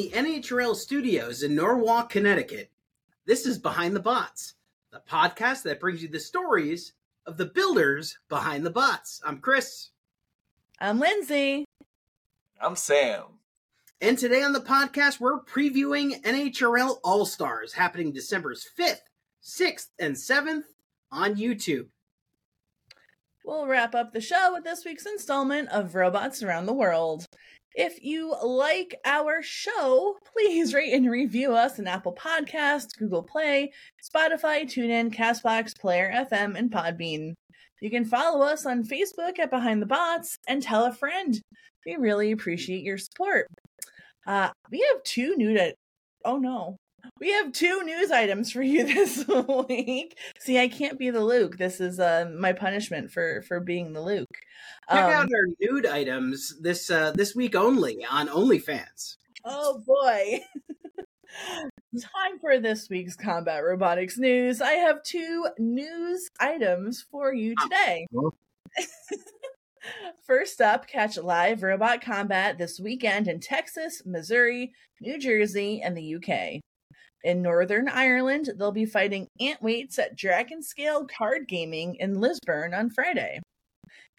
the NHRL studios in Norwalk, Connecticut, this is Behind the Bots, the podcast that brings you the stories of the builders behind the bots. I'm Chris. I'm Lindsay. I'm Sam. And today on the podcast, we're previewing NHRL All Stars happening December 5th, 6th, and 7th on YouTube. We'll wrap up the show with this week's installment of Robots Around the World. If you like our show, please rate and review us on Apple Podcasts, Google Play, Spotify, TuneIn, Castbox, Player FM, and Podbean. You can follow us on Facebook at Behind the Bots and tell a friend. We really appreciate your support. Uh, we have two new to- oh no. We have two news items for you this week. See, I can't be the Luke. This is uh, my punishment for for being the Luke. Check Um, out our nude items this uh, this week only on OnlyFans. Oh boy. Time for this week's combat robotics news. I have two news items for you today. First up, catch live robot combat this weekend in Texas, Missouri, New Jersey, and the UK. In Northern Ireland, they'll be fighting antweights at Dragon Scale Card Gaming in Lisburn on Friday.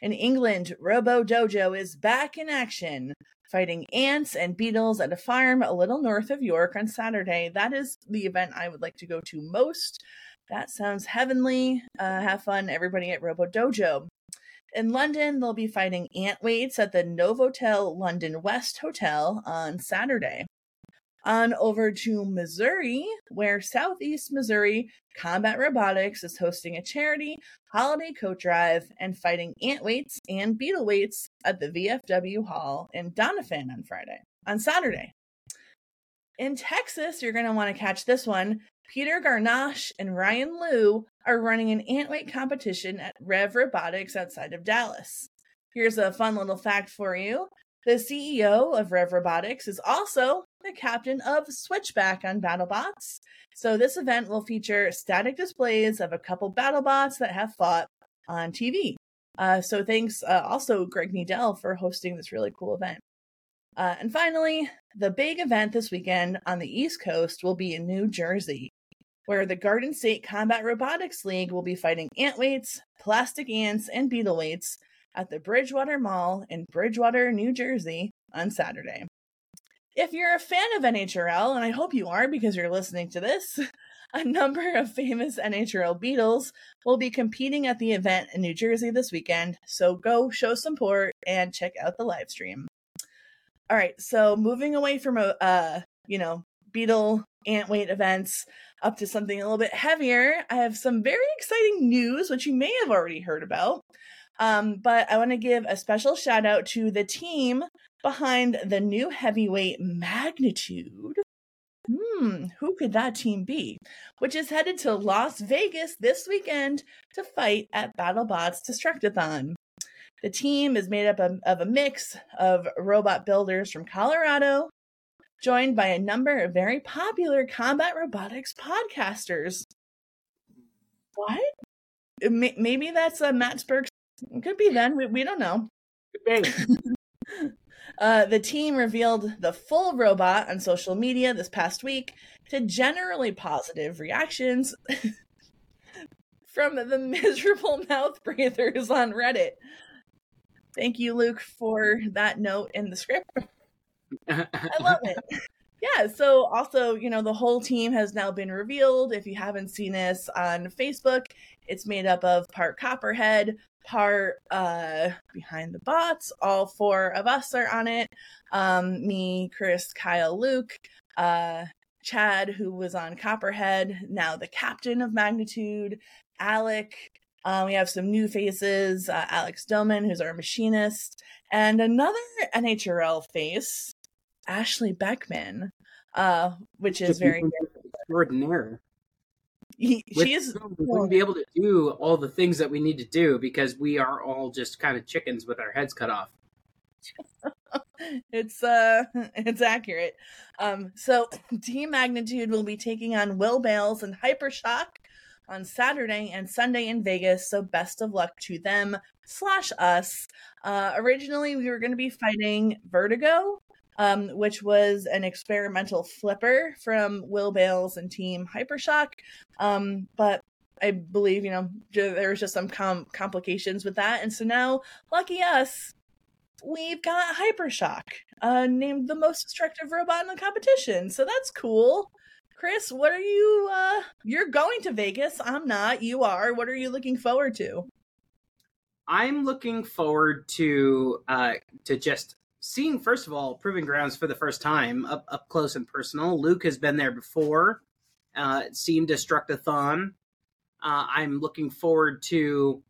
In England, Robo Dojo is back in action, fighting ants and beetles at a farm a little north of York on Saturday. That is the event I would like to go to most. That sounds heavenly. Uh, have fun, everybody at Robo Dojo. In London, they'll be fighting ant weights at the Novotel London West Hotel on Saturday. On over to Missouri, where Southeast Missouri Combat Robotics is hosting a charity holiday coat drive and fighting ant weights and beetle weights at the VFW Hall in Doniphan on Friday, on Saturday. In Texas, you're going to want to catch this one. Peter Garnash and Ryan Liu are running an ant weight competition at Rev Robotics outside of Dallas. Here's a fun little fact for you. The CEO of Rev Robotics is also the captain of Switchback on BattleBots. So this event will feature static displays of a couple BattleBots that have fought on TV. Uh, so thanks uh, also Greg Needel for hosting this really cool event. Uh, and finally, the big event this weekend on the East Coast will be in New Jersey, where the Garden State Combat Robotics League will be fighting antweights, plastic ants, and beetleweights at the Bridgewater Mall in Bridgewater, New Jersey on Saturday. If you're a fan of NHRL, and I hope you are because you're listening to this, a number of famous NHRL beetles will be competing at the event in New Jersey this weekend, so go show some support and check out the live stream. All right, so moving away from a uh, you know, Beetle antweight events up to something a little bit heavier, I have some very exciting news which you may have already heard about. Um, but I want to give a special shout out to the team behind the new heavyweight magnitude. Hmm, who could that team be? Which is headed to Las Vegas this weekend to fight at BattleBots Destructathon. The team is made up of, of a mix of robot builders from Colorado, joined by a number of very popular combat robotics podcasters. What? May- Maybe that's uh, Matt Spurks. Could be then. We, we don't know. Uh, the team revealed the full robot on social media this past week to generally positive reactions from the miserable mouth breathers on Reddit. Thank you, Luke, for that note in the script. I love it. Yeah, so also, you know, the whole team has now been revealed. If you haven't seen this on Facebook, it's made up of part Copperhead, part uh behind the bots. All four of us are on it. Um me, Chris, Kyle, Luke, uh Chad who was on Copperhead, now the captain of Magnitude, Alec, uh, we have some new faces, uh, Alex Doman, who's our machinist, and another NHRL face, Ashley Beckman, uh, which is very. extraordinaire. He, she is. we wouldn't be able to do all the things that we need to do because we are all just kind of chickens with our heads cut off. it's uh it's accurate. Um so Team Magnitude will be taking on Will Bales and Hypershock on Saturday and Sunday in Vegas. So best of luck to them slash us. Uh originally we were gonna be fighting Vertigo, um, which was an experimental flipper from Will Bales and Team Hypershock. Um, but I believe, you know, there was just some com- complications with that. And so now, lucky us, we've got Hypershock, uh, named the most destructive robot in the competition. So that's cool. Chris, what are you uh you're going to Vegas. I'm not. You are. What are you looking forward to? I'm looking forward to uh to just seeing first of all Proving Grounds for the first time up up close and personal. Luke has been there before. Uh seen Destructathon. Uh I'm looking forward to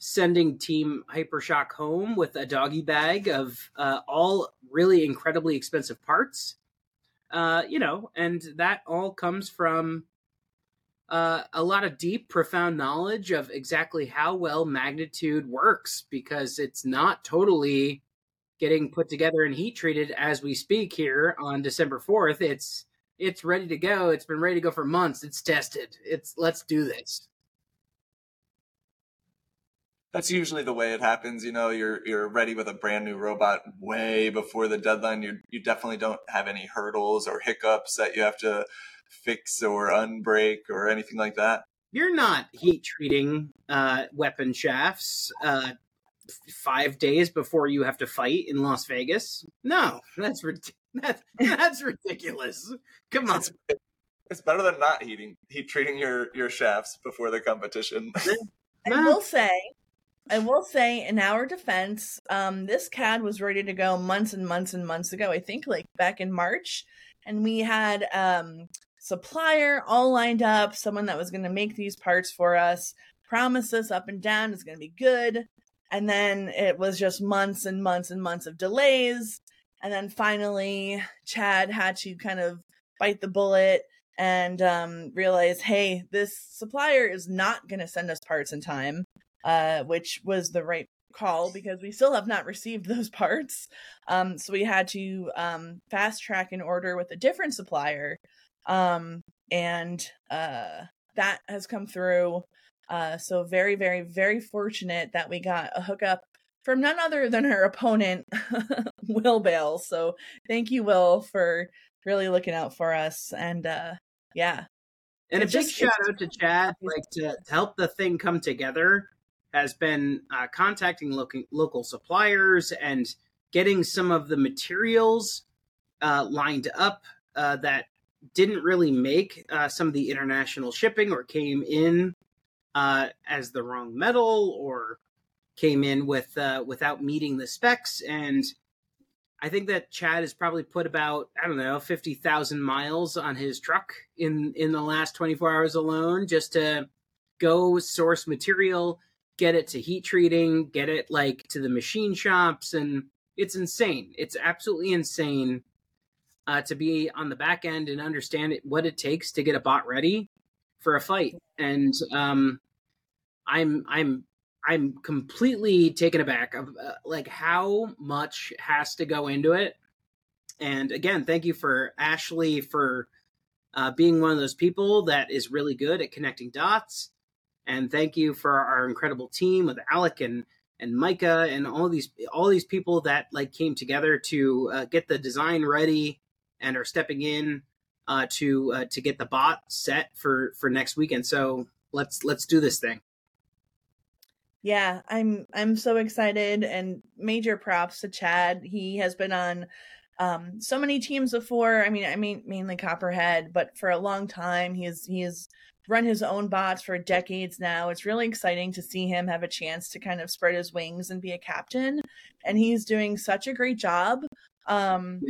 sending Team Hypershock home with a doggy bag of uh, all really incredibly expensive parts. Uh, you know, and that all comes from uh, a lot of deep, profound knowledge of exactly how well magnitude works because it's not totally getting put together and heat treated as we speak here on December 4th. It's it's ready to go. It's been ready to go for months. It's tested. It's let's do this that's usually the way it happens. You know, you're you're ready with a brand new robot way before the deadline. You you definitely don't have any hurdles or hiccups that you have to fix or unbreak or anything like that. You're not heat treating uh, weapon shafts uh, five days before you have to fight in Las Vegas. No, that's that's that's ridiculous. Come on. It's, it's better than not heating heat treating your your shafts before the competition. I will say I will say, in our defense, um, this CAD was ready to go months and months and months ago. I think like back in March, and we had um, supplier all lined up, someone that was going to make these parts for us, promised us up and down it's going to be good, and then it was just months and months and months of delays, and then finally Chad had to kind of bite the bullet and um, realize, hey, this supplier is not going to send us parts in time uh, which was the right call because we still have not received those parts. Um, so we had to um, fast track an order with a different supplier. Um, and uh, that has come through. Uh, so very, very, very fortunate that we got a hookup from none other than our opponent, Will Bale. So thank you, Will, for really looking out for us. And uh, yeah. And a big just, shout out to Chad, like to, to help the thing come together has been uh, contacting local, local suppliers and getting some of the materials uh, lined up uh, that didn't really make uh, some of the international shipping or came in uh, as the wrong metal or came in with uh, without meeting the specs. And I think that Chad has probably put about I don't know fifty thousand miles on his truck in in the last twenty four hours alone just to go source material get it to heat treating, get it like to the machine shops, and it's insane. It's absolutely insane uh, to be on the back end and understand it, what it takes to get a bot ready for a fight. And um, I'm I'm I'm completely taken aback of uh, like how much has to go into it. And again, thank you for Ashley for uh, being one of those people that is really good at connecting dots and thank you for our incredible team with Alec and and Micah and all these all these people that like came together to uh, get the design ready and are stepping in uh, to uh, to get the bot set for for next weekend. So let's let's do this thing. Yeah, I'm I'm so excited and major props to Chad. He has been on um, so many teams before. I mean, I mean mainly Copperhead, but for a long time he's he's run his own bots for decades now. It's really exciting to see him have a chance to kind of spread his wings and be a captain. And he's doing such a great job. Um,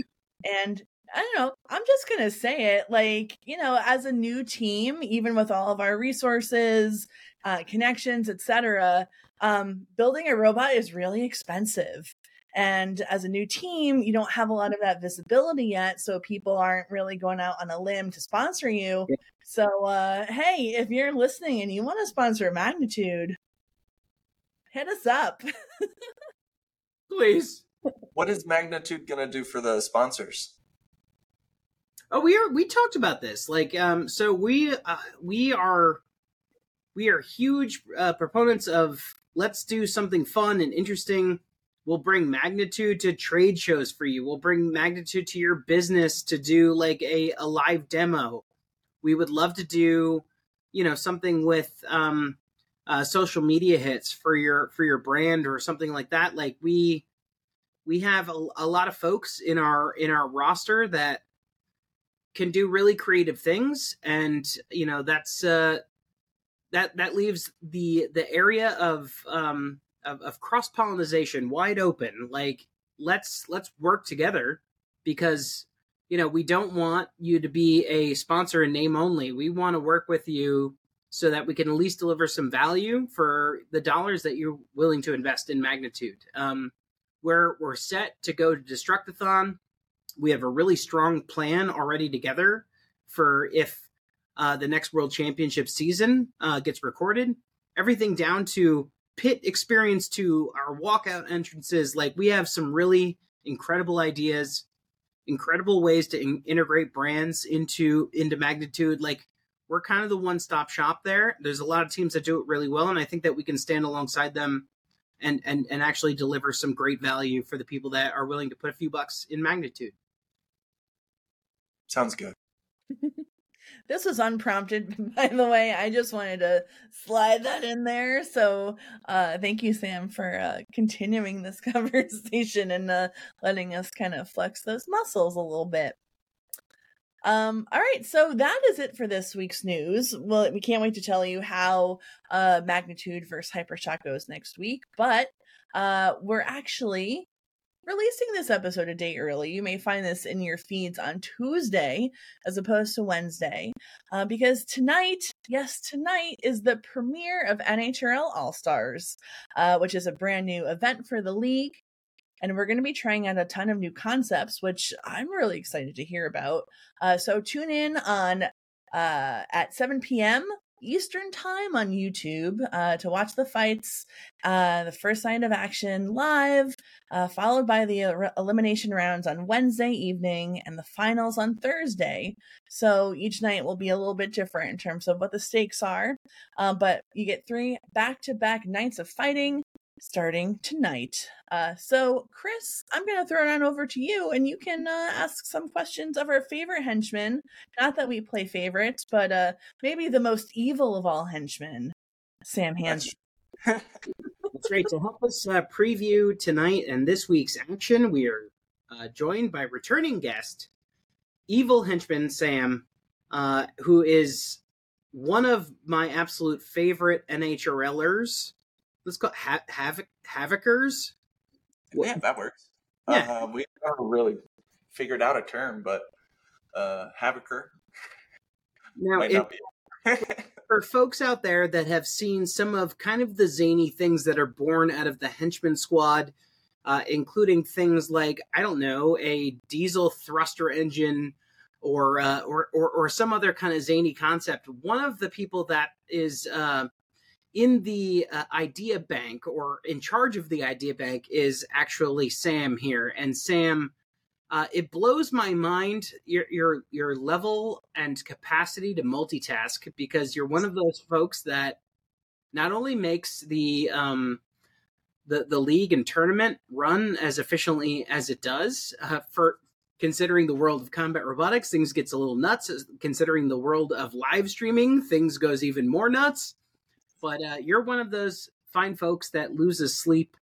and I don't know, I'm just going to say it like, you know, as a new team, even with all of our resources, uh, connections, etc., um, building a robot is really expensive. And as a new team, you don't have a lot of that visibility yet. So people aren't really going out on a limb to sponsor you. Yeah. So, uh, hey, if you're listening and you want to sponsor Magnitude, hit us up. Please. what is Magnitude gonna do for the sponsors? Oh, we are. We talked about this. Like, um, so we uh, we are we are huge uh, proponents of let's do something fun and interesting. We'll bring magnitude to trade shows for you. We'll bring magnitude to your business to do like a, a live demo. We would love to do, you know, something with um, uh, social media hits for your for your brand or something like that. Like we we have a, a lot of folks in our in our roster that can do really creative things and you know that's uh that that leaves the the area of um of, of cross pollination wide open. Like let's let's work together because you know we don't want you to be a sponsor in name only. We want to work with you so that we can at least deliver some value for the dollars that you're willing to invest in magnitude. Um we're we're set to go to destructathon we have a really strong plan already together for if uh, the next World Championship season uh, gets recorded. Everything down to pit experience to our walkout entrances. Like we have some really incredible ideas, incredible ways to in- integrate brands into into magnitude. Like we're kind of the one stop shop there. There's a lot of teams that do it really well, and I think that we can stand alongside them and and and actually deliver some great value for the people that are willing to put a few bucks in magnitude. Sounds good. this was unprompted, by the way. I just wanted to slide that in there. So, uh, thank you, Sam, for uh, continuing this conversation and uh, letting us kind of flex those muscles a little bit. Um, all right, so that is it for this week's news. Well, we can't wait to tell you how uh, Magnitude versus Hypershock goes next week, but uh, we're actually releasing this episode a day early. You may find this in your feeds on Tuesday as opposed to Wednesday, uh, because tonight, yes, tonight is the premiere of NHRL All Stars, uh, which is a brand new event for the league. And we're going to be trying out a ton of new concepts, which I'm really excited to hear about. Uh, so tune in on uh, at 7 p.m. Eastern time on YouTube uh, to watch the fights, uh, the first sign of action live, uh, followed by the uh, elimination rounds on Wednesday evening and the finals on Thursday. So each night will be a little bit different in terms of what the stakes are. Uh, but you get three back to back nights of fighting starting tonight. Uh, so, Chris, I'm going to throw it on over to you, and you can uh, ask some questions of our favorite henchmen. Not that we play favorites, but uh, maybe the most evil of all henchmen, Sam Hanson. That's great. To help us uh, preview tonight and this week's action, we are uh, joined by returning guest, evil henchman Sam, uh, who is one of my absolute favorite NHRLers let's call it ha- havoc havocers. Yeah, that works. Yeah. Uh, we haven't really figured out a term, but uh, havocer now, might not be. for folks out there that have seen some of kind of the zany things that are born out of the henchman squad, uh, including things like I don't know a diesel thruster engine or uh, or, or, or some other kind of zany concept. One of the people that is uh, in the uh, idea bank or in charge of the idea bank is actually Sam here. And Sam, uh, it blows my mind your your your level and capacity to multitask because you're one of those folks that not only makes the um, the the league and tournament run as efficiently as it does uh, for considering the world of combat robotics things gets a little nuts considering the world of live streaming things goes even more nuts but uh, you're one of those fine folks that loses sleep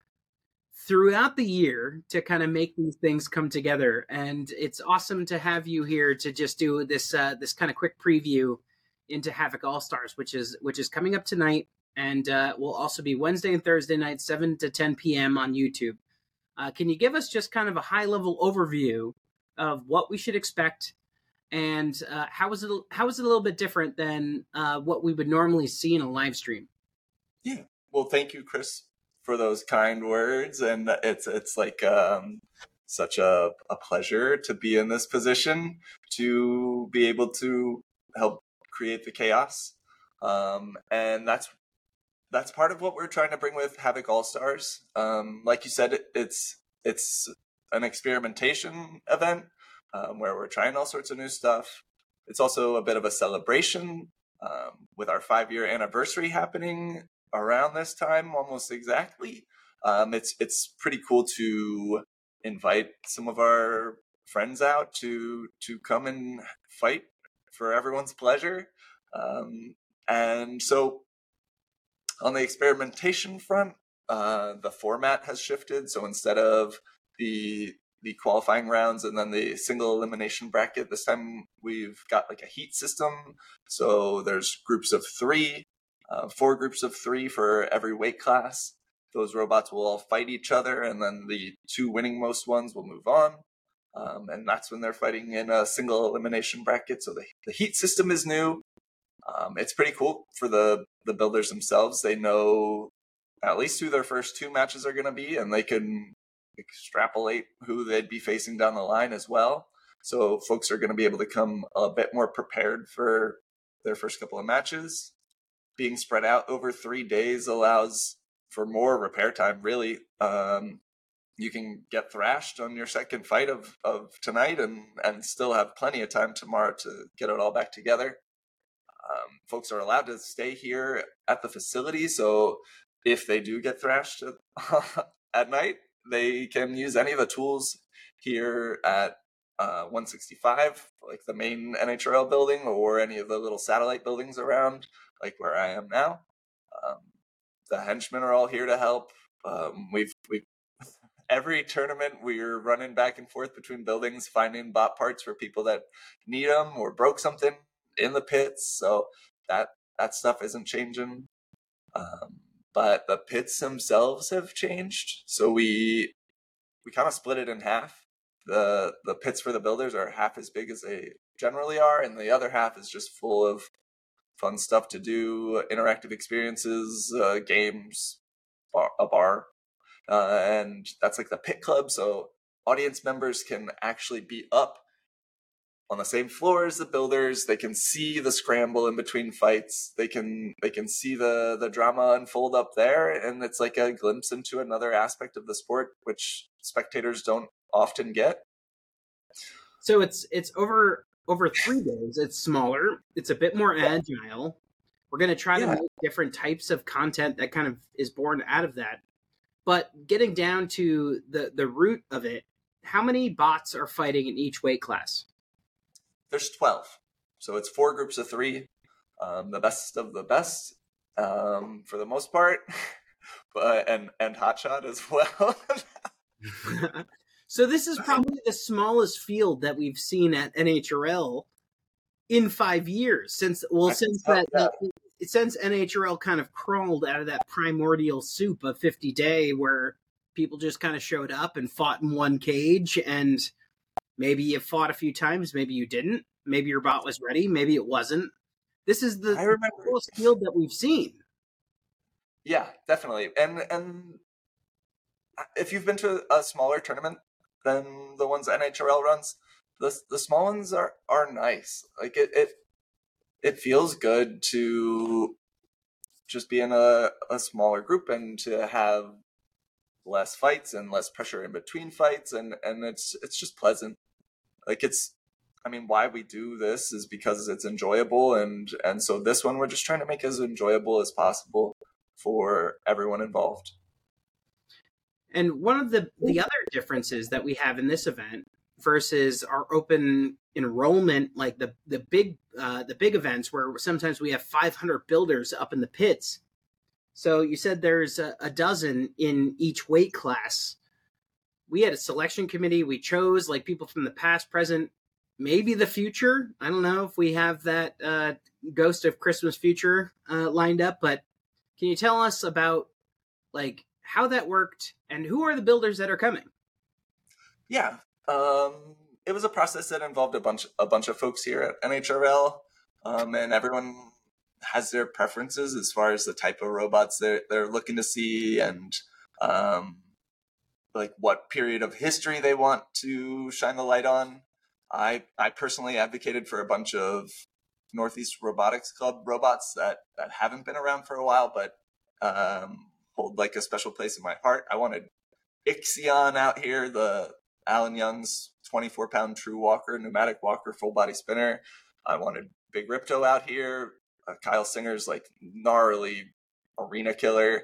throughout the year to kind of make these things come together and it's awesome to have you here to just do this uh, this kind of quick preview into havoc all stars which is which is coming up tonight and uh, will also be wednesday and thursday night 7 to 10 p.m on youtube. Uh, can you give us just kind of a high level overview of what we should expect and uh, how is it how is it a little bit different than uh, what we would normally see in a live stream? Yeah, well, thank you, Chris, for those kind words, and it's it's like um, such a, a pleasure to be in this position to be able to help create the chaos, um, and that's that's part of what we're trying to bring with Havoc All Stars. Um, like you said, it, it's it's an experimentation event um, where we're trying all sorts of new stuff. It's also a bit of a celebration um, with our five year anniversary happening around this time, almost exactly. Um, it's it's pretty cool to invite some of our friends out to to come and fight for everyone's pleasure. Um, and so, on the experimentation front, uh, the format has shifted. So instead of the the qualifying rounds and then the single elimination bracket, this time we've got like a heat system. So there's groups of three, uh, four groups of three for every weight class. Those robots will all fight each other, and then the two winning most ones will move on. Um, and that's when they're fighting in a single elimination bracket. So the, the heat system is new. Um, it's pretty cool for the the builders themselves. They know at least who their first two matches are going to be, and they can extrapolate who they'd be facing down the line as well. So folks are going to be able to come a bit more prepared for their first couple of matches. Being spread out over three days allows for more repair time. Really, um, you can get thrashed on your second fight of, of tonight and, and still have plenty of time tomorrow to get it all back together. Um, folks are allowed to stay here at the facility, so if they do get thrashed at, at night, they can use any of the tools here at uh, 165, like the main NHRL building, or any of the little satellite buildings around, like where I am now. Um, the henchmen are all here to help. Um, we've we've every tournament we're running back and forth between buildings, finding bot parts for people that need them or broke something in the pits. So that that stuff isn't changing. Um, but the pits themselves have changed. So we we kind of split it in half. The the pits for the builders are half as big as they generally are, and the other half is just full of fun stuff to do, interactive experiences, uh, games, bar, a bar, uh, and that's like the pit club. So audience members can actually be up on the same floor as the builders. They can see the scramble in between fights. They can they can see the the drama unfold up there, and it's like a glimpse into another aspect of the sport, which spectators don't often get. So it's it's over over three days. It's smaller. It's a bit more agile. We're going to try yeah. to make different types of content that kind of is born out of that. But getting down to the the root of it, how many bots are fighting in each weight class? There's 12. So it's four groups of three, um, the best of the best um, for the most part, but and and hotshot as well. so this is probably the smallest field that we've seen at NHRL in five years since well since that, that since NHRL kind of crawled out of that primordial soup of 50 day where people just kind of showed up and fought in one cage and maybe you fought a few times maybe you didn't. Maybe your bot was ready maybe it wasn't. This is the, I remember. coolest field that we've seen. Yeah definitely. And and if you've been to a smaller tournament than the ones NHRL runs the the small ones are are nice. Like it, it it feels good to just be in a, a smaller group and to have less fights and less pressure in between fights and and it's it's just pleasant like it's i mean why we do this is because it's enjoyable and and so this one we're just trying to make as enjoyable as possible for everyone involved. And one of the the other differences that we have in this event versus our open enrollment like the the big uh, the big events where sometimes we have 500 builders up in the pits. So you said there's a, a, dozen in each weight class we had a selection committee. We chose like people from the past present maybe the future. I don't know if we have that uh, ghost of christmas future uh, lined up but can you tell us about like how that worked and who are the builders that are coming? Yeah um, it was a process that involved a bunch a bunch of folks here at NHRL, um, and everyone has their preferences as far as the type of robots they're they're looking to see and um, like what period of history they want to shine the light on. I I personally advocated for a bunch of Northeast Robotics Club robots that that haven't been around for a while, but um, hold like a special place in my heart. I wanted Ixion out here, the Alan Young's 24 pound true walker, pneumatic walker, full body spinner. I wanted Big Ripto out here. Uh, Kyle Singer's like gnarly arena killer.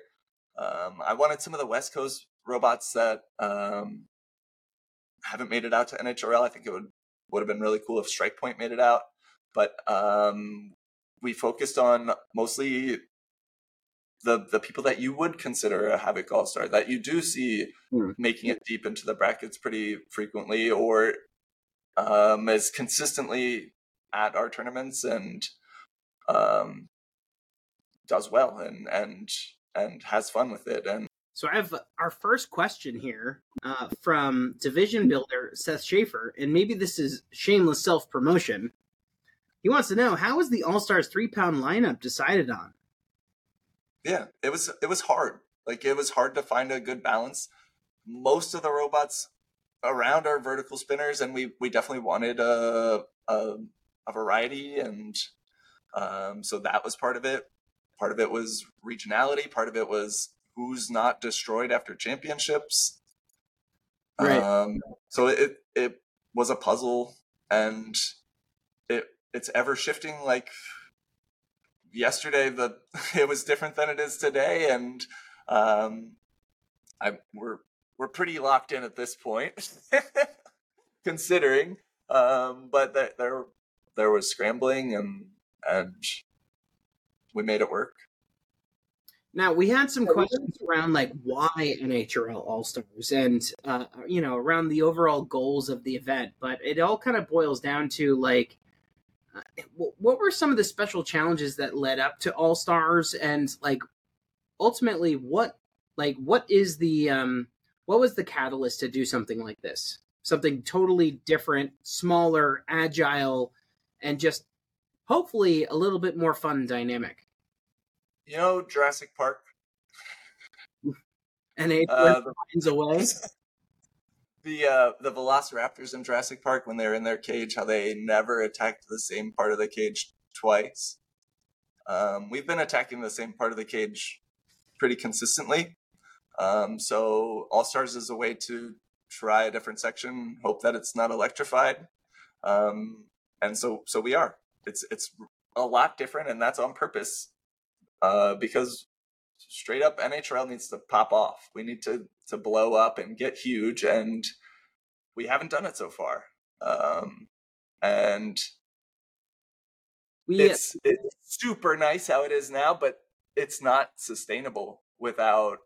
Um, I wanted some of the West Coast robots that um, haven't made it out to NHRL. I think it would would have been really cool if Strike Point made it out, but um, we focused on mostly the the people that you would consider a Havoc All Star that you do see Hmm. making it deep into the brackets pretty frequently, or um, is consistently at our tournaments and um, does well and and and has fun with it. And So I have our first question here uh, from Division Builder Seth Schaefer, and maybe this is shameless self promotion. He wants to know how was the All Stars three pound lineup decided on? yeah, it was it was hard. Like it was hard to find a good balance. Most of the robots around are vertical spinners, and we we definitely wanted a a, a variety, and um, so that was part of it. Part of it was regionality. Part of it was who's not destroyed after championships. Right. Um, so it it was a puzzle, and it it's ever shifting. Like yesterday, the it was different than it is today, and um, I we're we're pretty locked in at this point, considering. Um, but there, there there was scrambling, and and we made it work. Now we had some questions around like why NHRL All Stars and uh, you know around the overall goals of the event, but it all kind of boils down to like uh, what were some of the special challenges that led up to All Stars and like ultimately what like what is the um what was the catalyst to do something like this? Something totally different smaller agile and just hopefully a little bit more fun and dynamic You know, Jurassic Park. and it Uh, the finds a way the uh, the Velociraptors in Jurassic Park when they're in their cage, how they never attacked the same part of the cage twice. Um, we've been attacking the same part of the cage pretty consistently. Um, so All Stars is a way to try a different section, hope that it's not electrified, um, and so so we are. It's it's a lot different, and that's on purpose uh, because straight up NHRL needs to pop off. We need to to blow up and get huge, and we haven't done it so far. Um, and we it's it's super nice how it is now, but it's not sustainable without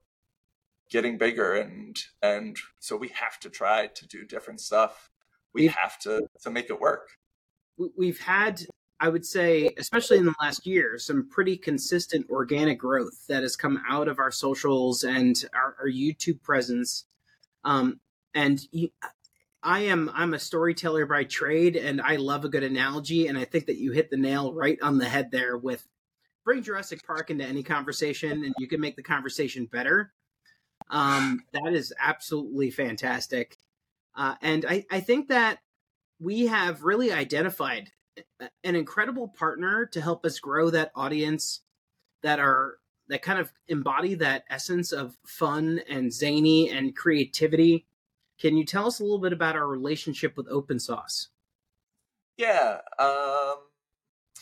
getting bigger and and so we have to try to do different stuff. We We've- to to make it work. we've had i would say especially in the last year some pretty consistent organic growth that has come out of our socials and our, our youtube presence. Um, and you, i am i'm a storyteller by trade and i love a good analogy and i think that you hit the nail right on the head there with bring jurassic park into any conversation and you can make the conversation better. Um, that is absolutely fantastic. Uh, and I, I think that we have really identified an incredible partner to help us grow that audience that are that kind of embody that essence of fun and zany and creativity. Can you tell us a little bit about our relationship with Open Sauce? Yeah. Um,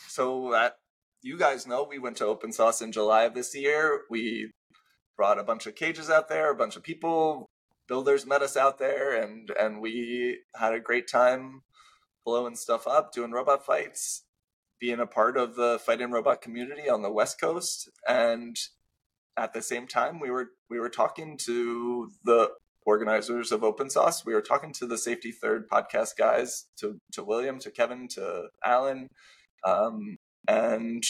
so that you guys know, we went to Open Sauce in July of this year. We brought a bunch of cages out there, a bunch of people, builders met us out there, and and we had a great time blowing stuff up, doing robot fights, being a part of the fighting robot community on the West Coast, and at the same time, we were we were talking to the organizers of Open Sauce. We were talking to the Safety Third podcast guys, to to William, to Kevin, to Alan, um, and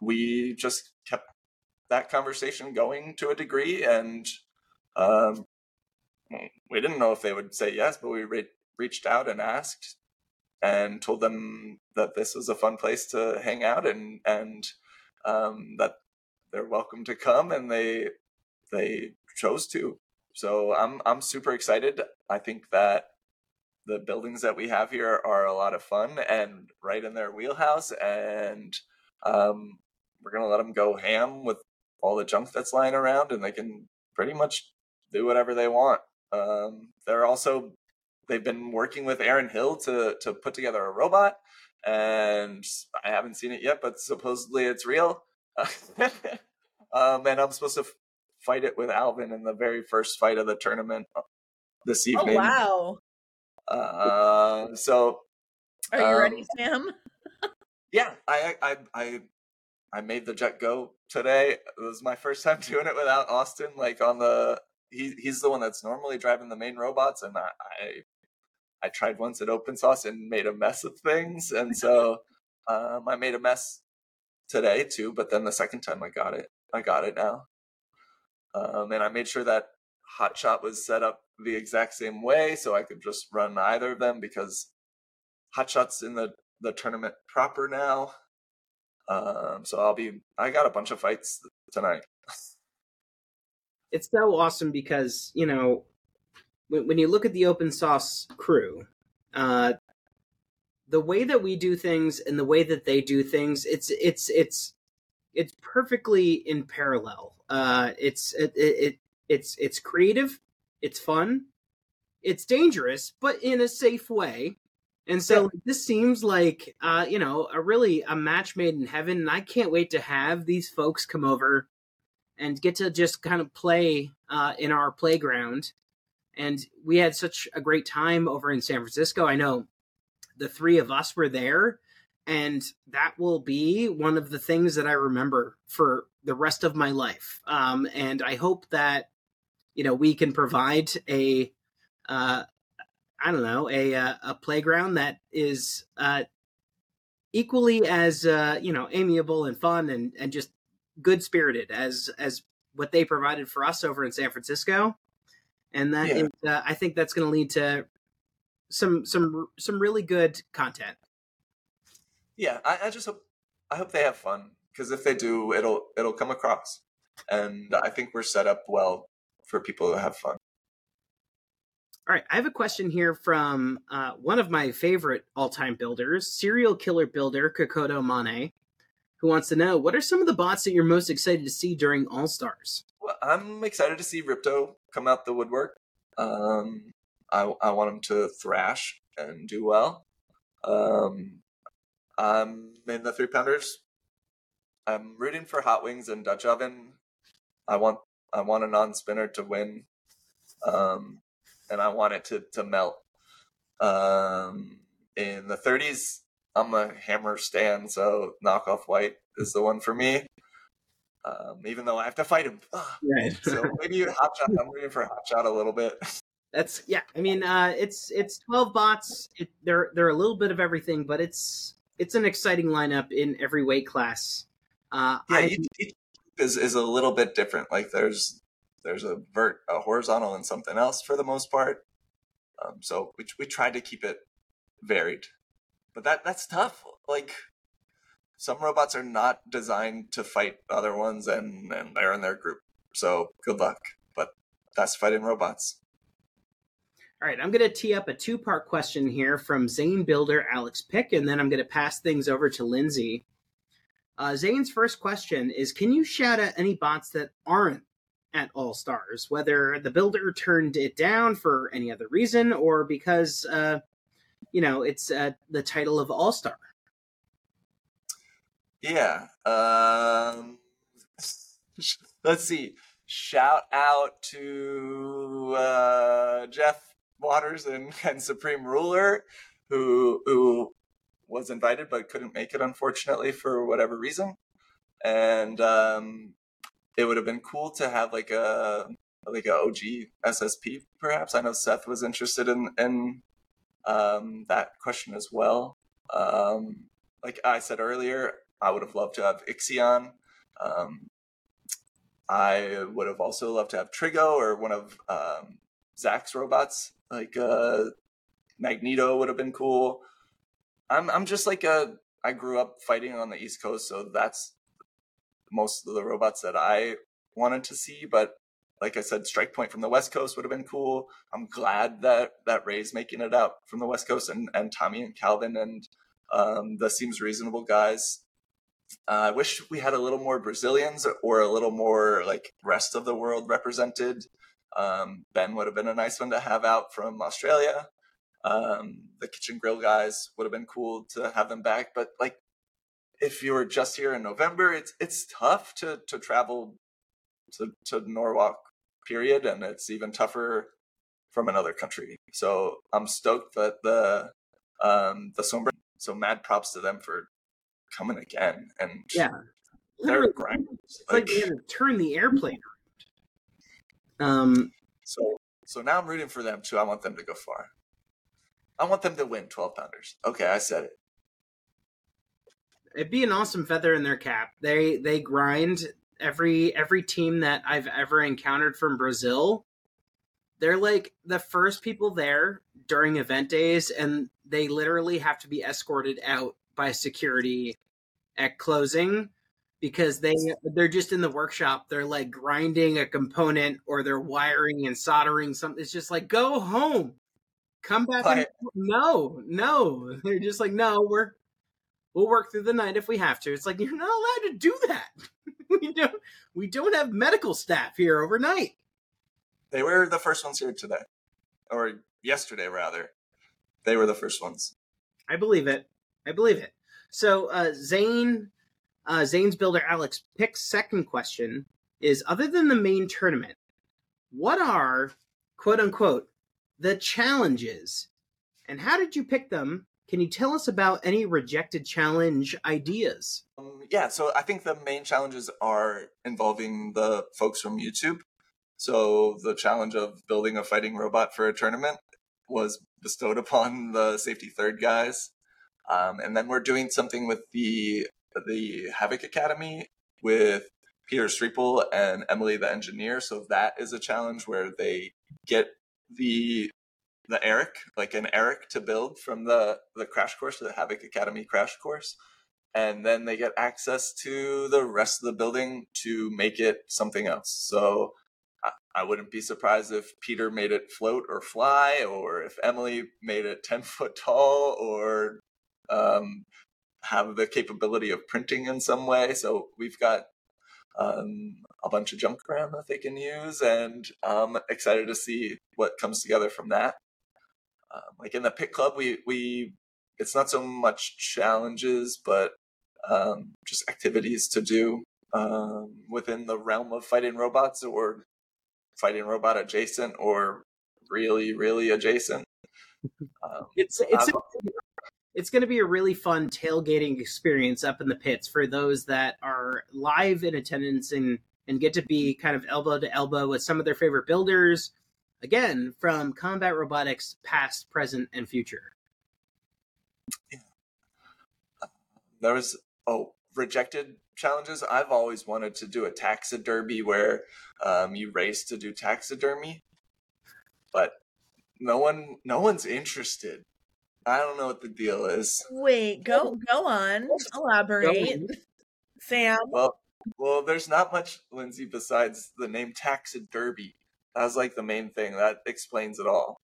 we just kept that conversation going to a degree. And um, we didn't know if they would say yes, but we re- reached out and asked and told them that this was a fun place to hang out and and um, that they're welcome to come, and they they chose to. So I'm I'm super excited. I think that the buildings that we have here are a lot of fun and right in their wheelhouse, and um, we're gonna let them go ham with all the junk that's lying around, and they can pretty much do whatever they want. Um, they're also they've been working with Aaron Hill to to put together a robot, and I haven't seen it yet, but supposedly it's real. um, and I'm supposed to f- fight it with Alvin in the very first fight of the tournament uh, this evening. Oh wow! Uh, so Are you Um, ready, Sam? yeah, I I I I made the jet go today. It was my first time doing it without Austin. Like on the he he's the one that's normally driving the main robots, and I I, I tried once at Open Sauce and made a mess of things, and so um, I made a mess today too. But then the second time I got it, I got it now, um, and I made sure that Hotshot was set up the exact same way, so I could just run either of them because Hotshot's in the the tournament proper now. Um, so I'll be. I got a bunch of fights tonight. it's so awesome because you know when, when you look at the Open Sauce crew uh the way that we do things and the way that they do things it's it's it's it's perfectly in parallel uh it's it, it, it it's it's creative it's fun it's dangerous but in a safe way and so Yeah. this seems like uh you know a really a match made in heaven and i can't wait to have these folks come over and get to just kind of play uh, in our playground. And we had such a great time over in San Francisco. I know the three of us were there, and that will be one of the things that I remember for the rest of my life. Um, and I hope that you know we can provide a uh, I don't know a uh, a playground that is uh, equally as uh, you know amiable and fun and and just good spirited as as what they provided for us over in San Francisco, and that Yeah. is, uh, I think that's going to lead to some some some really good content. Yeah, I, I just hope. I hope they have fun because if they do, it'll it'll come across, and I think we're set up well for people to have fun. All right, I have a question here from uh, one of my favorite all-time builders, serial killer builder Kokoto Mane, who wants to know what are some of the bots that you're most excited to see during All Stars. Well, I'm excited to see Ripto come out the woodwork. Um, I I want them to thrash and do well. Um, I'm in the three pounders. I'm rooting for Hot Wings and Dutch Oven. I want I want a non spinner to win, um, and I want it to to melt. Um, in the 30s, I'm a hammer stand, so knockoff white is the one for me. Um, even though I have to fight him. Right. So maybe hot shot. I'm waiting for hot shot a little bit. That's yeah. I mean, uh, it's it's twelve bots. It, they're they're a little bit of everything, but it's it's an exciting lineup in every weight class. Uh, Yeah, I, each, each is is a little bit different. Like there's there's a vert, a horizontal, and something else for the most part. Um, so we we tried to keep it varied, but that that's tough. Like some robots are not designed to fight other ones, and and they're in their group. So good luck. But that's fighting robots. All right, I'm going to tee up a two part question here from Zane Builder Alex Pick, and then I'm going to pass things over to Lindsay. Uh, Zane's first question is Can you shout out any bots that aren't at All Stars, whether the builder turned it down for any other reason or because, uh, you know, it's uh, the title of All Star? Yeah. Um, let's see. Shout out to uh, Jeff Waters and, and Supreme Ruler, who who was invited but couldn't make it, unfortunately, for whatever reason. And um, it would have been cool to have like a like a OG SSP, perhaps. I know Seth was interested in in um, that question as well. Um, like I said earlier, I would have loved to have Ixion. Um, I would have also loved to have Trigo or one of um, Zach's robots, like uh, Magneto would have been cool. I'm I'm just like a I grew up fighting on the East Coast, so that's most of the robots that I wanted to see. But like I said, Strike Point from the West Coast would have been cool. I'm glad that that Ray's making it out from the West Coast, and and Tommy and Calvin and um, the seems reasonable guys. Uh, I wish we had a little more Brazilians or a little more like rest of the world represented. Um, ben would have been a nice one to have out from Australia. Um, the kitchen grill guys would have been cool to have them back, but like if you're just here in November, it's it's tough to to travel to to Norwalk, period, and it's even tougher from another country. So I'm stoked that the um the Sombra so mad props to them for coming again and Yeah. they're. It's like they had to turn the airplane around. Um, So so now I'm rooting for them too. I want them to go far. I want them to win 12 pounders. Okay, I said it. it'd be an awesome feather in their cap. They they grind every every team that I've ever encountered from Brazil. They're like the first people there during event days, and they literally have to be escorted out by security at closing because they they're just in the workshop. They're like grinding a component or they're wiring and soldering something. It's just like go home, come back. and- no, no. They're just like no. We're we'll work through the night if we have to. It's like you're not allowed to do that. we don't we don't have medical staff here overnight. They were the first ones here today. Or yesterday rather. They were the first ones. I believe it. I believe it. So uh Zane uh Zane's builder Alex Pick's second question is other than the main tournament, what are quote unquote the challenges and how did you pick them? Can you tell us about any rejected challenge ideas? Um, yeah, so I think the main challenges are involving the folks from YouTube. So the challenge of building a fighting robot for a tournament was bestowed upon the safety third guys. Um, and then we're doing something with the the Havoc Academy with Peter Sripol and Emily the engineer. So that is a challenge where they get the the Eric, like an Eric to build from the the crash course, the Havoc Academy crash course and then they get access to the rest of the building to make it something else. So I, I wouldn't be surprised if Peter made it float or fly, or if Emily made it 10 foot tall, or um, have the capability of printing in some way. So we've got um, a bunch of junk around that they can use, and I'm excited to see what comes together from that. Um, like in the pit club, we we it's not so much challenges, but um, just activities to do um, within the realm of fighting robots or fighting robot adjacent or really, really adjacent. Um, It's it's I'm- it's going to be a really fun tailgating experience up in the pits for those that are live in attendance and and get to be kind of elbow to elbow with some of their favorite builders again from combat robotics past present and future there was oh rejected challenges. I've always wanted to do a taxidermy where um, you race to do taxidermy, but no one no one's interested. I don't know what the deal is. Wait, go go on. Elaborate. Sam. Well, well, there's not much, Lindsay, besides the name taxidermy. That was like the main thing that explains it all.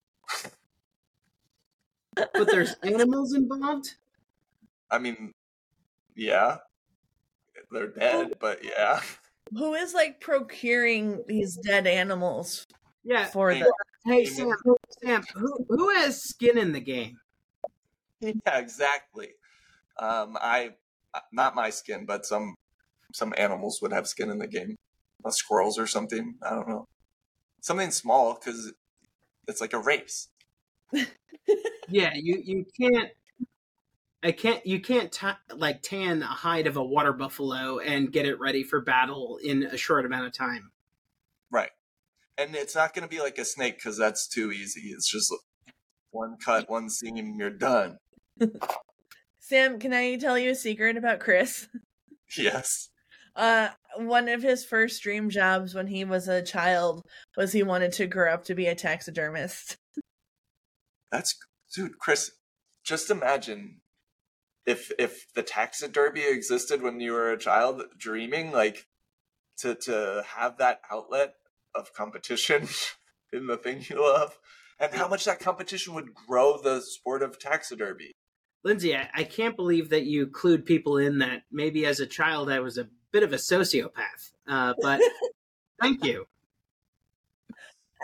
but there's animals involved I mean, yeah, they're dead, but yeah. Who is like procuring these dead animals yeah for Hey, the hey sam sam who who has skin in the game Yeah, exactly. Um, I not my skin, but some some animals would have skin in the game, uh, squirrels or something. I don't know, something small because it's like a race. yeah you you can't I can't. You can't ta like tan a hide of a water buffalo and get it ready for battle in a short amount of time. Right. And it's not going to be like a snake because that's too easy. It's just one cut, one seam, you're done. Sam, can I tell you a secret about Chris? Yes. Uh one of his first dream jobs when he was a child was he wanted to grow up to be a taxidermist. That's dude, Chris. Just imagine if if the taxidermy existed when you were a child, dreaming like to to have that outlet of competition in the thing you love, and how much that competition would grow the sport of taxidermy. Lindsay, I, I can't believe that you clued people in that maybe as a child I was a bit of a sociopath. Uh, but thank you. Uh,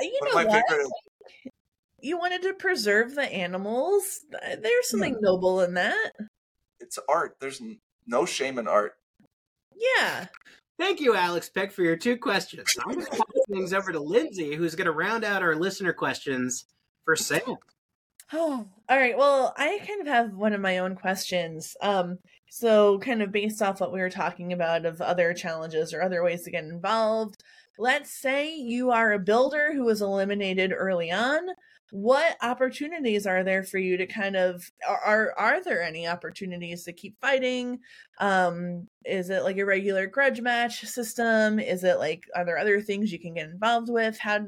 You know of my what? favorite. You wanted to preserve the animals. Uh, There's something noble in that. It's art. There's no shame in art. Yeah. Thank you, Alex Peck, for your two questions. I'm going to pass things over to Lindsay, who's going to round out our listener questions for Sam. Oh, all right. Well, I kind of have one of my own questions. Um, so kind of based off what we were talking about of other challenges or other ways to get involved. Let's say you are a builder who was eliminated early on. What opportunities are there for you to kind of are are, there any opportunities to keep fighting? Um, is it like a regular grudge match system? Is it like are there other things you can get involved with? How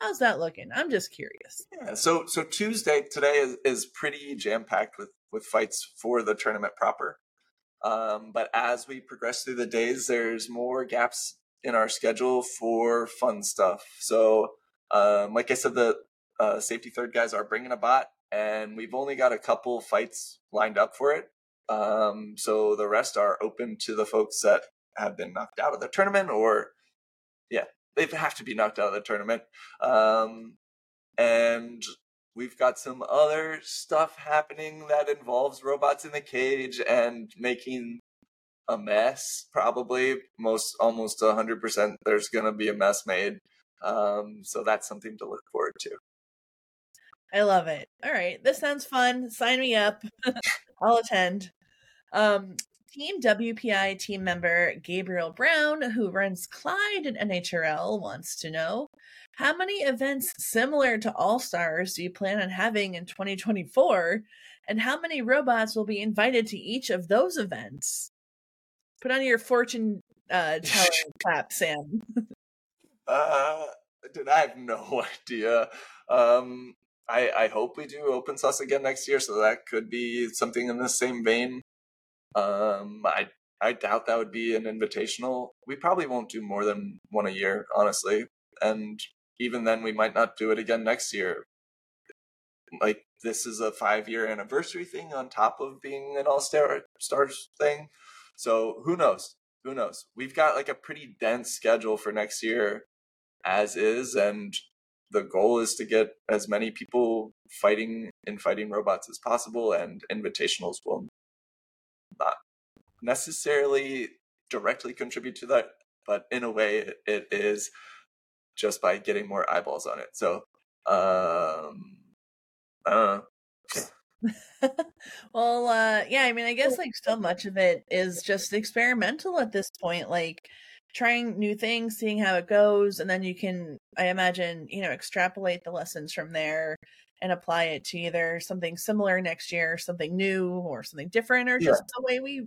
how's that looking? I'm just curious. Yeah. So so Tuesday today is, is pretty jam packed with with fights for the tournament proper. Um, but as we progress through the days, there's more gaps in our schedule for fun stuff. So um, like I said, the uh, safety third guys are bringing a bot, and we've only got a couple fights lined up for it. Um, so the rest are open to the folks that have been knocked out of the tournament, or yeah, they have to be knocked out of the tournament. Um, and we've got some other stuff happening that involves robots in the cage and making a mess probably most almost 100% there's going to be a mess made um, so that's something to look forward to I love it. All right, this sounds fun. Sign me up. I'll attend. Um, Team WPI team member Gabriel Brown, who runs Clyde in NHRL, wants to know how many events similar to All Stars do you plan on having in 2024, and how many robots will be invited to each of those events? Put on your fortune uh, telling clap, Sam. uh, dude i have no idea. Um, I, I hope we do Open Sauce again next year so that could be something in the same vein. Um, I, I doubt that would be an invitational. We probably won't do more than one a year honestly. And even then we might not do it again next year. Like this is a five year anniversary thing on top of being an all star stars thing so who knows? Who knows? We've got like a pretty dense schedule for next year as is and the goal is to get as many people fighting in fighting robots as possible and invitationals will not necessarily directly contribute to that but in a way it, is just by getting more eyeballs on it. So um I don't know. well, uh, yeah, I mean, I guess like so much of it is just experimental at this point, like trying new things, seeing how it goes, and then you can, I imagine, you know, extrapolate the lessons from there and apply it to either something similar next year, something new, or something different, or Yeah. just the way we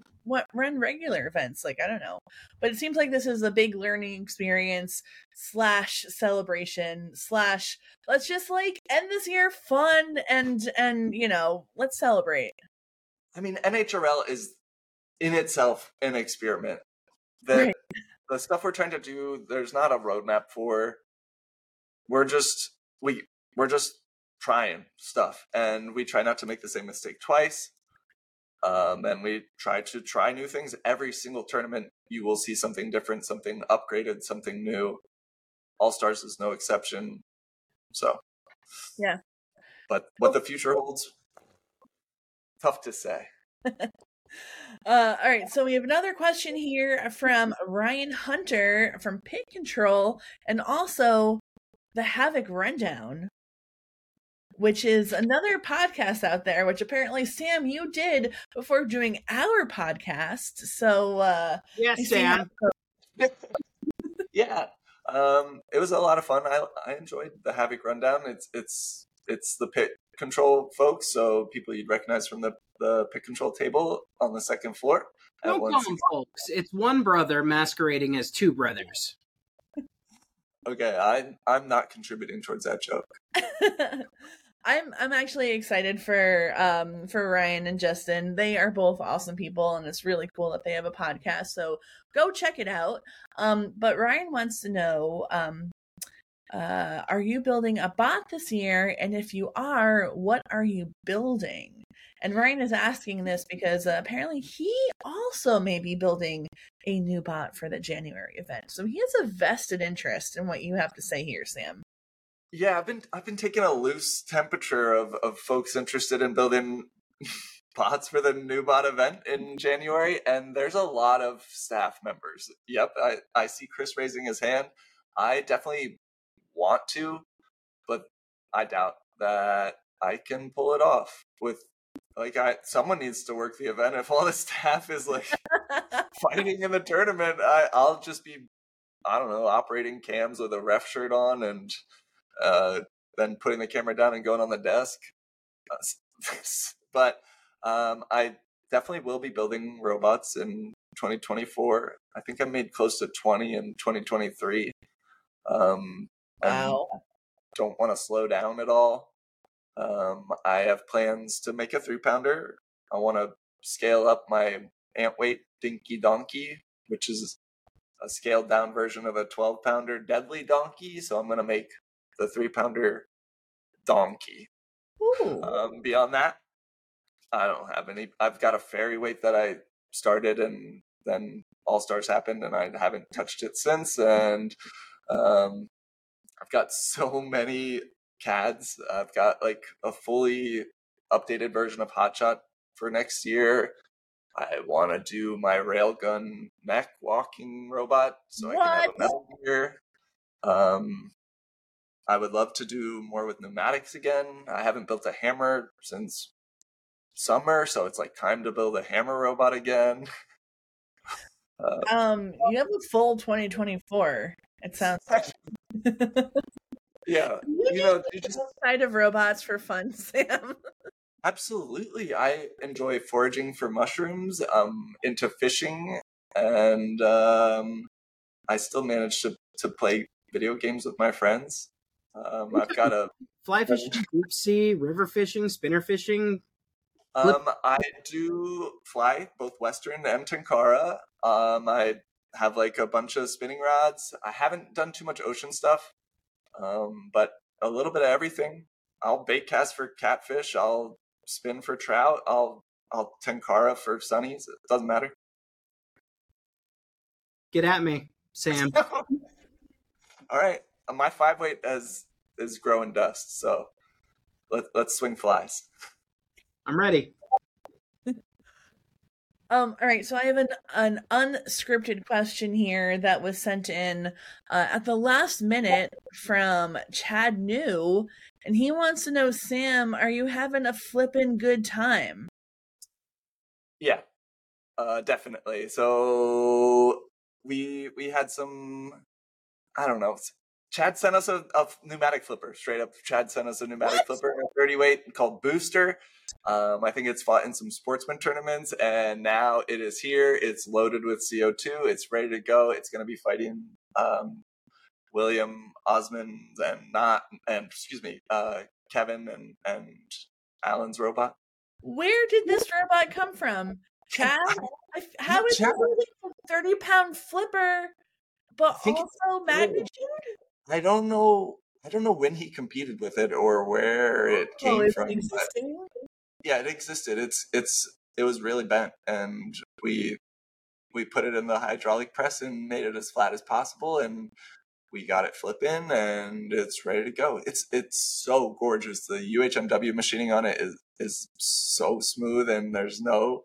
run regular events. Like, I don't know. But it seems like this is a big learning experience slash celebration slash let's just like end this year fun and and you know let's celebrate I mean, NHRL is in itself an experiment. The Right. the stuff we're trying to do, there's not a roadmap for. We're just we we're just trying stuff, and we try not to make the same mistake twice. Um, and we try to try new things. Every single tournament, you will see something different, something upgraded, something new. All Stars is no exception. So, Yeah. But what the future holds, tough to say. uh all right so we have another question here from ryan hunter from pit control and also the havoc rundown which is another podcast out there which apparently sam you did before doing our podcast. So uh I Yes, Sam. yeah. Um it was a lot of fun. I i enjoyed the havoc rundown. It's it's it's the pit control folks so people you'd recognize from the the pit control table on the second floor at Don't call them folks. It's one brother masquerading as two brothers. okay I'm i'm not contributing towards that joke I'm I'm actually excited for um for Ryan and Justin. They are both awesome people and it's really cool that they have a podcast. So go check it out. Um but Ryan wants to know um uh are you building a bot this year and if you are, what are you building? And Ryan is asking this because uh, apparently he also may be building a new bot for the January event. So he has a vested interest in what you have to say here, Sam. Yeah, I've been I've been taking a loose temperature of of folks interested in building bots for the new bot event in January, and there's a lot of staff members. Yep, I, I see Chris raising his hand. I definitely want to, but I doubt that I can pull it off with like I someone needs to work the event. If all the staff is like fighting in the tournament, I, I'll just be I don't know, operating cams with a ref shirt on and uh, then putting the camera down and going on the desk. Uh, but um, I definitely will be building robots in 2024. I think I made close to 20 in 2023. Um, wow. Don't want to slow down at all. Um, I have plans to make a three pounder. I want to scale up my ant weight dinky donkey, which is a scaled down version of a 12 pounder deadly donkey. So I'm going to make the three pounder donkey. Um, beyond that, I don't have any. I've got a fairy weight that I started and then All Stars happened and I haven't touched it since. And um, I've got so many CADs. I've got like a fully updated version of Hotshot for next year. I want to do my railgun mech walking robot so what? I can have a metal gear. Um, I would love to do more with pneumatics again. I haven't built a hammer since summer, so it's like time to build a hammer robot again. Uh, um, you have a full 2024. It sounds. Like. yeah, you know, you just side of robots for fun, Sam. Absolutely, I enjoy foraging for mushrooms. Um, into fishing, and um, I still manage to to play video games with my friends. Um, I've got a fly fishing, deep sea, river fishing, spinner fishing. Um, I do fly both Western and Tenkara. Um, I have like a bunch of spinning rods. I haven't done too much ocean stuff, um, but a little bit of everything. I'll bait cast for catfish. I'll spin for trout. I'll I'll Tenkara for sunnies. It doesn't matter. Get at me, Sam. All right, my five weight is is growing dust, so let let's swing flies. I'm ready. Um, all right, so I have an an unscripted question here that was sent in uh, at the last minute from Chad New, and he wants to know, Sam, are you having a flippin' good time? Yeah, uh, definitely. So we we had some, I don't know, Chad sent us a, a, pneumatic flipper. Straight up, Chad sent us a pneumatic what? flipper, a 30 weight called Booster. Um, I think it's fought in some sportsman tournaments, and now it is here. It's loaded with CO2. It's ready to go. It's going to be fighting um, William Osmond and not, and excuse me, uh, Kevin and and Alan's robot. Where did this robot come from, Chad? How is Chad? a thirty pound flipper, but also magnitude? I don't know. I don't know when he competed with it or where it oh, came oh, from. yeah, it existed. It's it's it was really bent, and we we put it in the hydraulic press and made it as flat as possible, and we got it flipping, and it's ready to go. It's it's so gorgeous. The UHMW machining on it is is so smooth, and there's no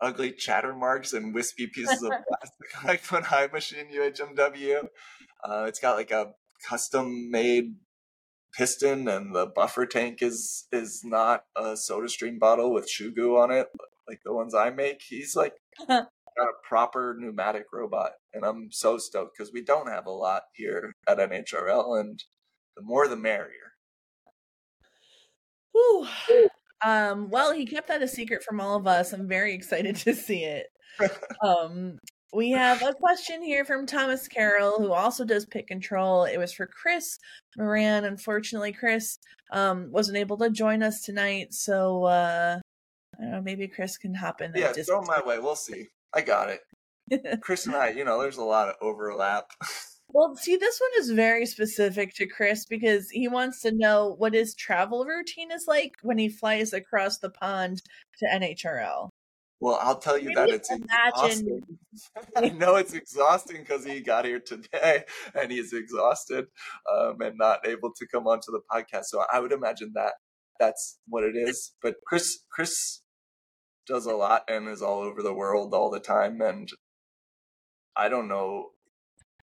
ugly chatter marks and wispy pieces of plastic like when I machine UHMW. Uh, it's got like a custom made piston and the buffer tank is is not a soda stream bottle with goo on it like the ones I make. He's like got a proper pneumatic robot and I'm so stoked because we don't have a lot here at NHRL and the more the merrier. Whew. Um, well, he kept that a secret from all of us. I'm very excited to see it. um, we have a question here from Thomas Carroll, who also does pit control. It was for Chris Moran. Unfortunately, Chris um, wasn't able to join us tonight, so uh, I don't know. Maybe Chris can hop in. There. Yeah, throw my way. We'll see. I got it. Chris and I, you know, there's a lot of overlap. well, see, this one is very specific to Chris because he wants to know what his travel routine is like when he flies across the pond to NHRL. Well, I'll tell you Can that you it's imagine- exhausting. I know it's exhausting because he got here today and he's exhausted um, and not able to come onto the podcast. So I would imagine that that's what it is. But Chris, Chris does a lot and is all over the world all the time. And I don't know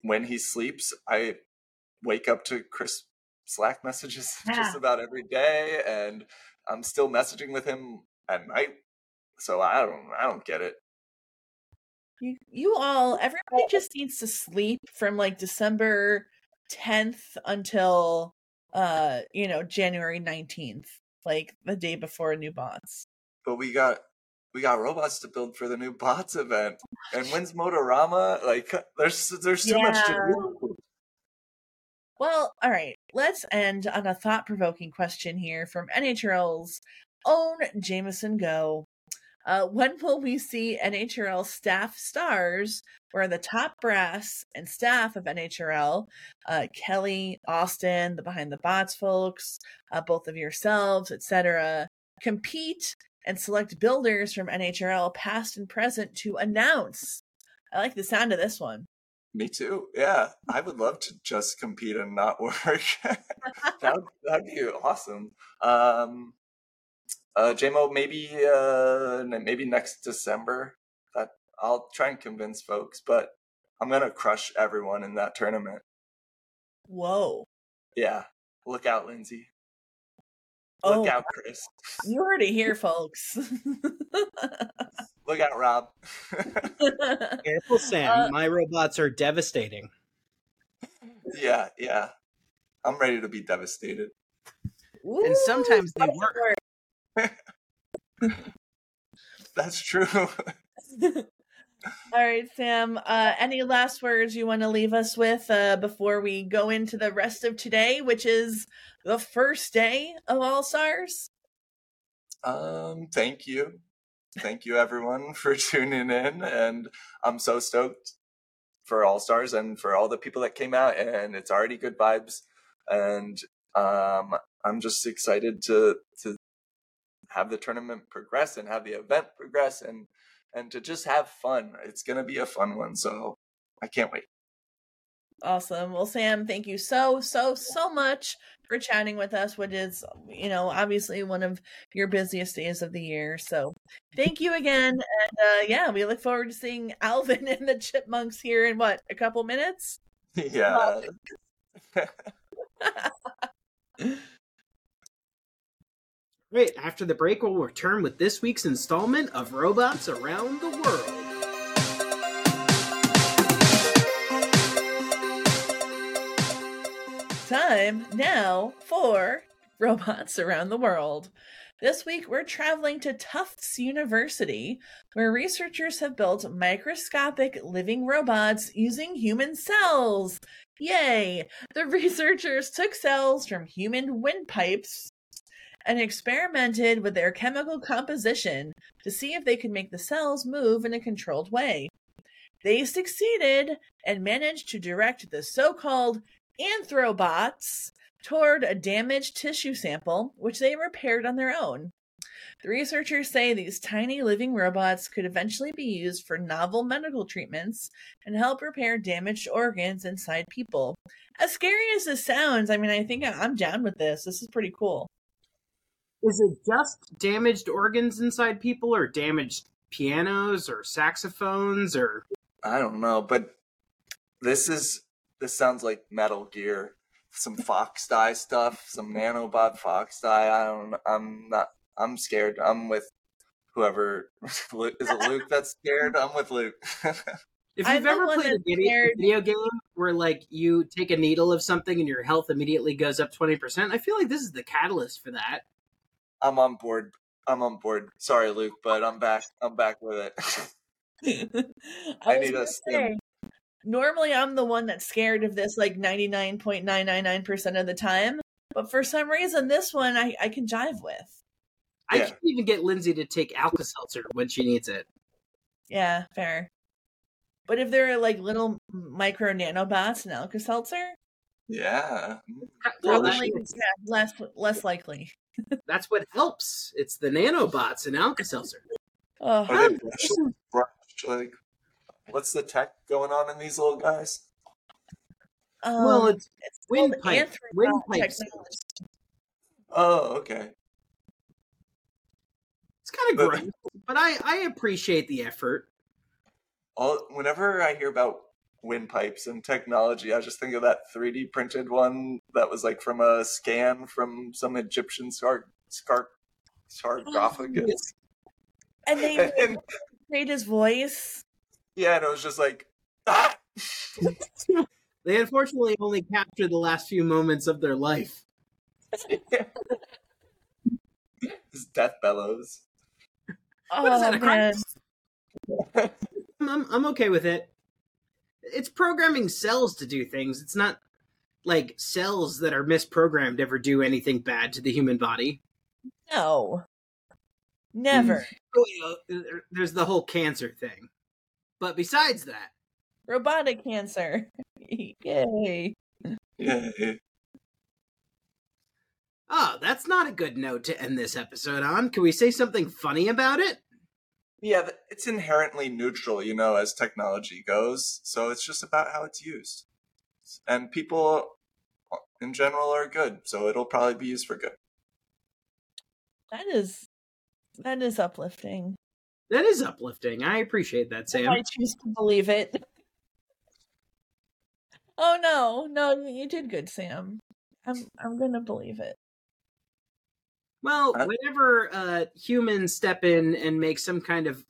when he sleeps. I wake up to Chris Slack messages Yeah. just about every day, and I'm still messaging with him at night. So I don't, I don't get it. You, you all, everybody just needs to sleep from like December 10th until, uh, you know, January 19th, like the day before new bots. But we got, we got robots to build for the new bots event. And when's Motorama? Like, there's, there's too much to do. Well, all right, let's end on a thought provoking question here from NHRL's own Jameson Go. Uh, when will we see NHRL staff stars, where the top brass and staff of NHRL, uh, Kelly, Austin, the Behind the Bots folks, uh, both of yourselves, etc., compete and select builders from NHRL past and present to announce? I like the sound of this one. Me too. Yeah, I would love to just compete and not work. that would, that'd be awesome. Um, uh, JMO, maybe uh, maybe next December. That I'll try and convince folks, but I'm gonna crush everyone in that tournament. Whoa. Yeah, look out, Lindsay. Oh, Look out, Chris. You heard it here, folks. Look out, Rob. Careful, Sam. Uh, My robots are devastating. yeah, yeah. I'm ready to be devastated. And sometimes they work. That's true. All right, Sam. Uh, any last words you want to leave us with uh, before we go into the rest of today, which is the first day of All Stars? Um, thank you. Thank you everyone for tuning in and I'm so stoked for All Stars and for all the people that came out and it's already good vibes and um I'm just excited to to have the tournament progress and have the event progress and and to just have fun. It's going to be a fun one, so I can't wait. Awesome. Well, Sam, thank you so, so, so much for chatting with us, which is, you know, obviously one of your busiest days of the year. So thank you again. And uh, yeah, we look forward to seeing Alvin and the Chipmunks here in what, a couple minutes? yeah. Great. After the break, we'll return with this week's installment of Robots Around the World. Time now for Robots Around the World. This week, we're traveling to Tufts University, where researchers have built microscopic living robots using human cells. Yay! The researchers took cells from human windpipes and experimented with their chemical composition to see if they could make the cells move in a controlled way. They succeeded and managed to direct the so called anthrobots toward a damaged tissue sample, which they repaired on their own. The researchers say these tiny living robots could eventually be used for novel medical treatments and help repair damaged organs inside people. As scary as this sounds, I mean, I think I'm down with this. This is pretty cool. Is it just damaged organs inside people, or damaged pianos, or saxophones, or I don't know, but this is this sounds like Metal Gear, some Fox Die stuff, some nanobot Fox Die. I don't. I'm not. I'm scared. I'm with whoever is it. Luke that's scared. I'm with Luke. If you've the ever played a video, video game where like you take a needle of something and your health immediately goes up twenty percent, I feel like this is the catalyst for that. I'm on board. I'm on board. Sorry, Luke, but I'm back. I'm back with it. I, I need a stim. normally I'm the one that's scared of this like 99.999% of the time, but for some reason this one I, I can jive with. I Yeah. can't even get Lindsay to take Alka Seltzer when she needs it. Yeah, fair. But if there are like little micro nanobots in Alka Seltzer, yeah. Probably yeah, less less likely. That's what helps. It's the nanobots in Alka Seltzer. Oh, Are they brushed? brushed? Like, what's the tech going on in these little guys? um, well, it's it's wind called pipe, Anthronaut wind pipe technology. Oh, okay. It's kind of But- gross, but I I appreciate the effort. All whenever I hear about windpipes and technology, I just think of that 3D printed one that was like from a scan from some Egyptian scar scar sarcophagus. And they and, made his voice. yeah, and it was just like ah! They unfortunately only captured the last few moments of their life. his death bellows. Oh What is that, a man. I'm, I'm okay with it. It's programming cells to do things. It's not like cells that are misprogrammed ever do anything bad to the human body. no, mm. never. Oh, you know, there- There's the whole cancer thing. But besides that, Robotic cancer. Yay. Yeah. oh, that's not a good note to end this episode on. Can we say something funny about it? Yeah, it's inherently neutral, you know, as technology goes. So it's just about how it's used. And people uh, in general are good, so it'll probably be used for good. That is that is uplifting. That is uplifting. I appreciate that, Sam. I choose to believe it. Oh no, no, you did good, Sam. I'm I'm gonna believe it. Well, Huh? whenever uh, humans step in and make some kind of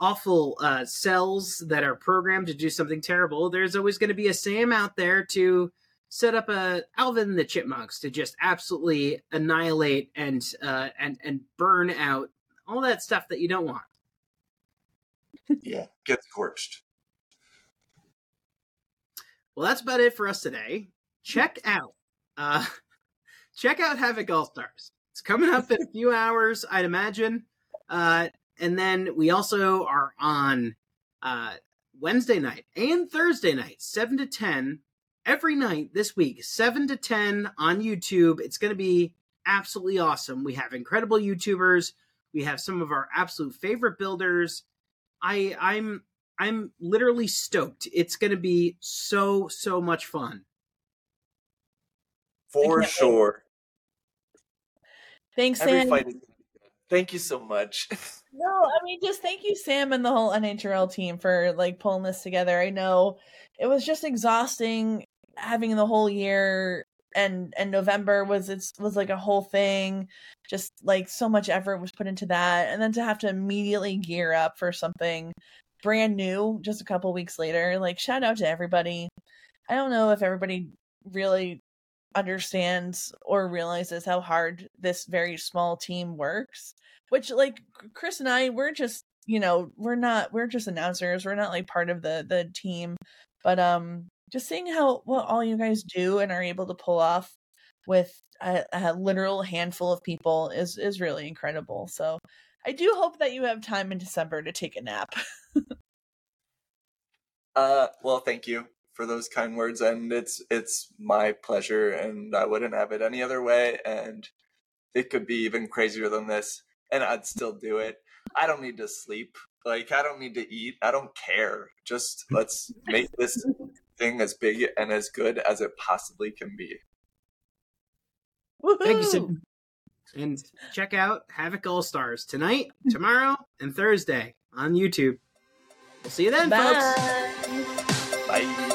awful uh, cells that are programmed to do something terrible, there's always going to be a Sam out there to set up a Alvin the Chipmunks to just absolutely annihilate and uh, and and burn out all that stuff that you don't want. Yeah. Get scorched. Well, that's about it for us today. Check out, uh, check out Havoc All Stars. It's coming up in a few hours, I'd imagine. Uh, and then we also are on uh, Wednesday night and Thursday night, seven to ten, every night this week, seven to ten on YouTube. It's going to be absolutely awesome. We have incredible YouTubers. We have some of our absolute favorite builders. I I'm I'm literally stoked. It's going to be so so much fun. For can't wait. sure. Thanks, Every Sam. fight is Thank you so much. No, I mean just thank you, Sam, and the whole NHRL team for like pulling this together. I know it was just exhausting having the whole year and and November was it's was like a whole thing. Just like so much effort was put into that, and then to have to immediately gear up for something brand new just a couple weeks later. Like shout out to everybody. I don't know if everybody really understands or realizes how hard this very small team works which like chris and i we're just you know we're not we're just announcers we're not like part of the the team but um just seeing how what all you guys do and are able to pull off with a, a literal handful of people is is really incredible so i do hope that you have time in december to take a nap. Uh, well, thank you for those kind words, and it's it's my pleasure, and I wouldn't have it any other way, and it could be even crazier than this, and I'd still do it. I don't need to sleep, like I don't need to eat, I don't care. Just let's make this thing as big and as good as it possibly can be. Thank you, Woohoo! And check out Havoc All Stars tonight, tomorrow, and Thursday on YouTube. We'll see you then, folks. Bye. Bye.